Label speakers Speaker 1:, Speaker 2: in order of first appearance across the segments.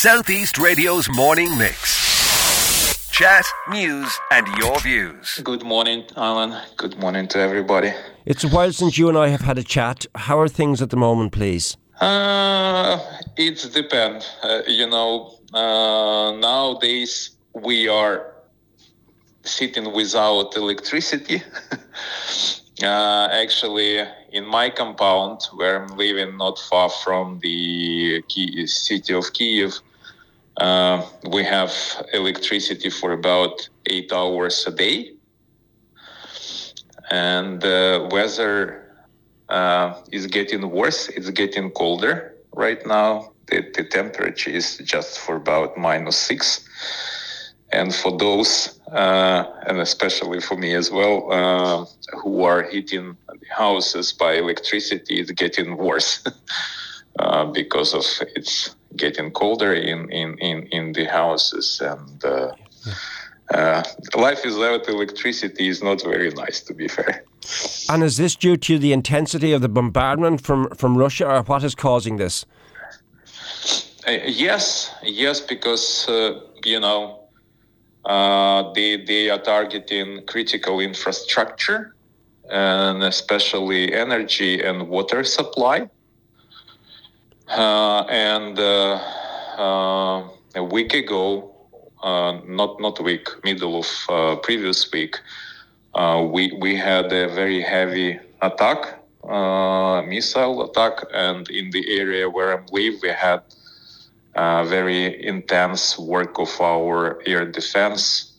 Speaker 1: Southeast Radio's morning mix. Chat, news, and your views.
Speaker 2: Good morning, Alan. Good morning to everybody.
Speaker 3: It's a while since you and I have had a chat. How are things at the moment, please?
Speaker 2: Uh, it depends. Uh, you know, uh, nowadays we are sitting without electricity. uh, actually, in my compound, where I'm living not far from the city of Kiev, uh, we have electricity for about eight hours a day. And the uh, weather uh, is getting worse. It's getting colder right now. The, the temperature is just for about minus six. And for those, uh, and especially for me as well, uh, who are heating houses by electricity, it's getting worse uh, because of it's getting colder in, in, in, in the houses. And uh, uh, life is without electricity is not very nice, to be fair.
Speaker 3: And is this due to the intensity of the bombardment from, from Russia, or what is causing this?
Speaker 2: Uh, yes, yes, because, you know, uh, they, they are targeting critical infrastructure and especially energy and water supply. Uh, and uh, uh a week ago, not not week, middle of previous week, we we had a very heavy attack, missile attack, and in the area where I live, we had very intense work of our air defense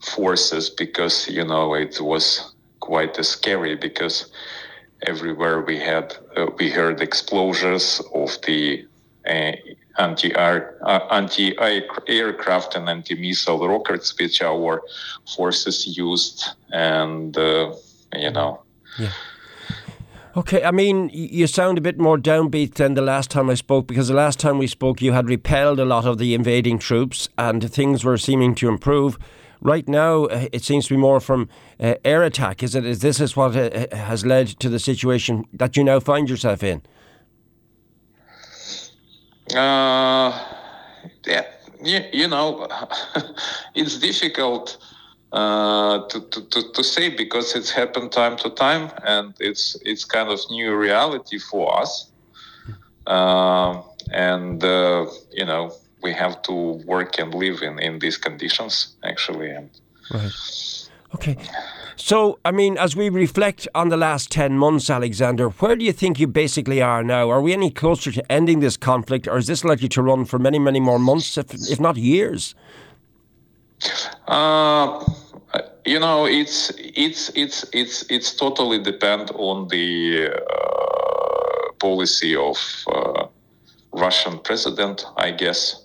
Speaker 2: forces because you know it was quite scary because everywhere we had uh, we heard explosions of the uh, anti-air uh, anti-aircraft and anti-missile rockets which our forces used and uh, you know
Speaker 3: yeah. Okay, I mean, you sound a bit more downbeat than the last time I spoke because the last time we spoke, you had repelled a lot of the invading troops and things were seeming to improve. Right now, uh, it seems to be more from uh, air attack. Is it? Is this is what uh, has led to the situation that you now find yourself in?
Speaker 2: Uh, yeah, you, you know, it's difficult uh, to, to, to say because it's happened time to time and it's it's kind of new reality for us uh, and uh, you know we have to work and live in, in these conditions actually and
Speaker 3: right. Okay. So i mean as we reflect on the last 10 months alexander where do you think you basically are now? Are we any closer to ending this conflict or is this likely to run for many many more months if, if not years?
Speaker 2: Uh, you know, it's it's it's it's it's totally depend on the uh, policy of uh, Russian president, I guess,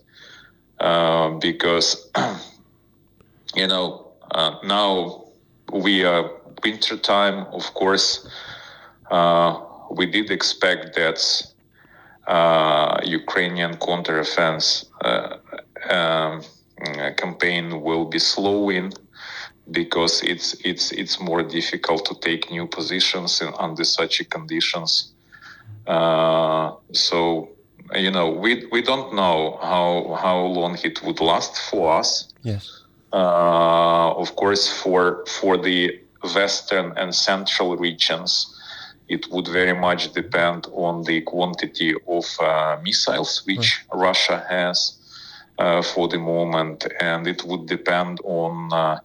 Speaker 2: uh, because you know uh, now we are winter time. Of course, uh, we did expect that uh, Ukrainian counteroffensive um, campaign will be slowing because it's it's it's more difficult to take new positions in, under such conditions. Uh, so you know we we don't know how how long it would last for us.
Speaker 3: Yes.
Speaker 2: Uh, of course, for for the western and central regions, it would very much depend on the quantity of uh, missiles which right. Russia has uh, for the moment, and it would depend on uh,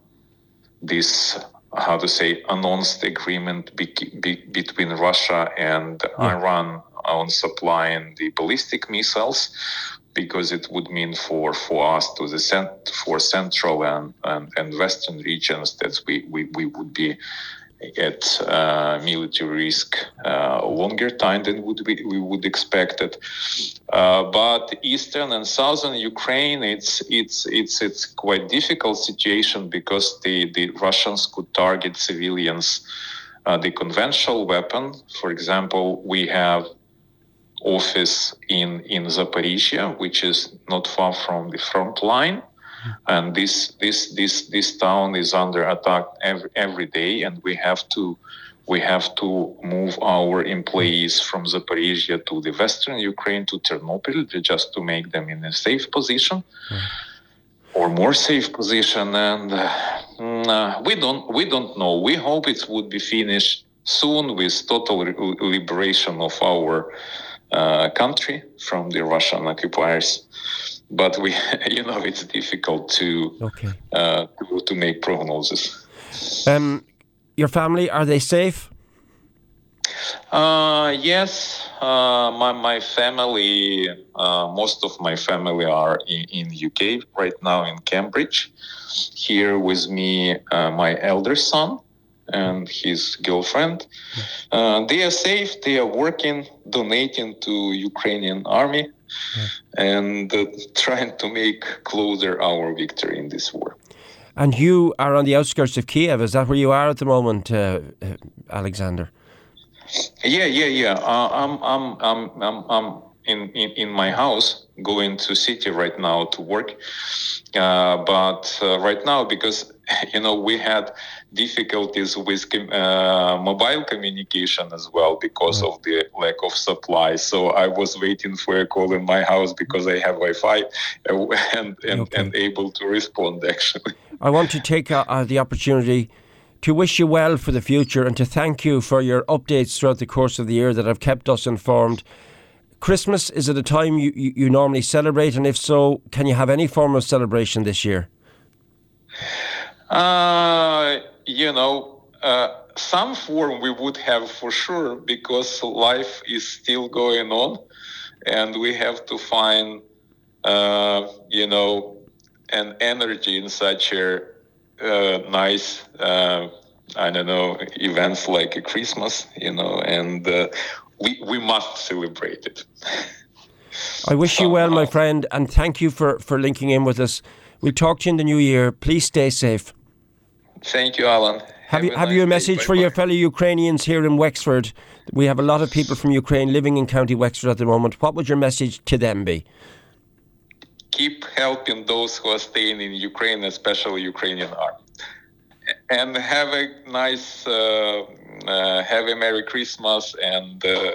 Speaker 2: this how to say announced agreement be, be, between Russia and yeah. Iran on supplying the ballistic missiles because it would mean for, for us to the cent- for central and, and, and western regions that we, we, we would be at uh, military risk uh, longer time than would we, we would expect it. Uh, but eastern and southern Ukraine, it's it's it's it's quite difficult situation because the, the Russians could target civilians. Uh, the conventional weapon, for example, we have office in in Zaporizhia, which is not far from the front line and this this this this town is under attack every, every day and we have to we have to move our employees from Zaporizhia to the western Ukraine to Ternopil just to make them in a safe position or more safe position. And uh, mm, uh, we don't we don't know. We hope it would be finished soon with total liberation of our uh, country from the Russian occupiers. But we, you know, it's difficult to
Speaker 3: Okay.
Speaker 2: uh, to, to make prognosis.
Speaker 3: Um, your family are they safe?
Speaker 2: Uh, yes, uh, my my family, uh, most of my family are in, in UK right now in Cambridge. Here with me, uh, my elder son and his girlfriend. Uh, they are safe. They are working, donating to Ukrainian army, and uh, trying to make closer our victory in this war.
Speaker 3: And you are on the outskirts of Kiev. Is that where you are at the moment, uh, uh, Alexander?
Speaker 2: Yeah, yeah, yeah. Uh, I'm, I'm, I'm, I'm, I'm in, in, in my house going to city right now to work. Uh, but uh, right now, because you know we had difficulties with com- uh, mobile communication as well because of the lack of supply. So I was waiting for a call in my house because I have Wi-Fi uh, and and,
Speaker 3: Okay.
Speaker 2: and able to respond actually.
Speaker 3: I want to take uh, uh, the opportunity to wish you well for the future and to thank you for your updates throughout the course of the year that have kept us informed. Christmas, is it a time you, you, you normally celebrate? And if so, can you have any form of celebration this year?
Speaker 2: Uh, you know, uh, some form we would have for sure because life is still going on, and we have to find, uh, you know, an energy in such a uh, nice, uh, I don't know, events like Christmas, you know, and uh, we we must celebrate it.
Speaker 3: I wish you well, my friend, and thank you for, for linking in with us. We'll talk to you in the new year. Please stay safe.
Speaker 2: Thank you, Alan.
Speaker 3: Have you have you a
Speaker 2: nice day.
Speaker 3: message for your fellow Ukrainians here in Wexford? We have a lot of people from Ukraine living in County Wexford at the moment. What would your message to them be?
Speaker 2: keep helping those who are staying in Ukraine, especially Ukrainian army. And have a nice, uh, uh, have a Merry Christmas and uh,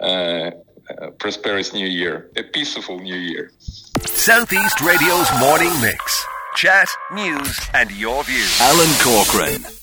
Speaker 2: uh, uh, prosperous New Year, a peaceful New Year.
Speaker 1: Southeast Radio's morning mix. Chat, news, and your views.
Speaker 4: Alan Corcoran.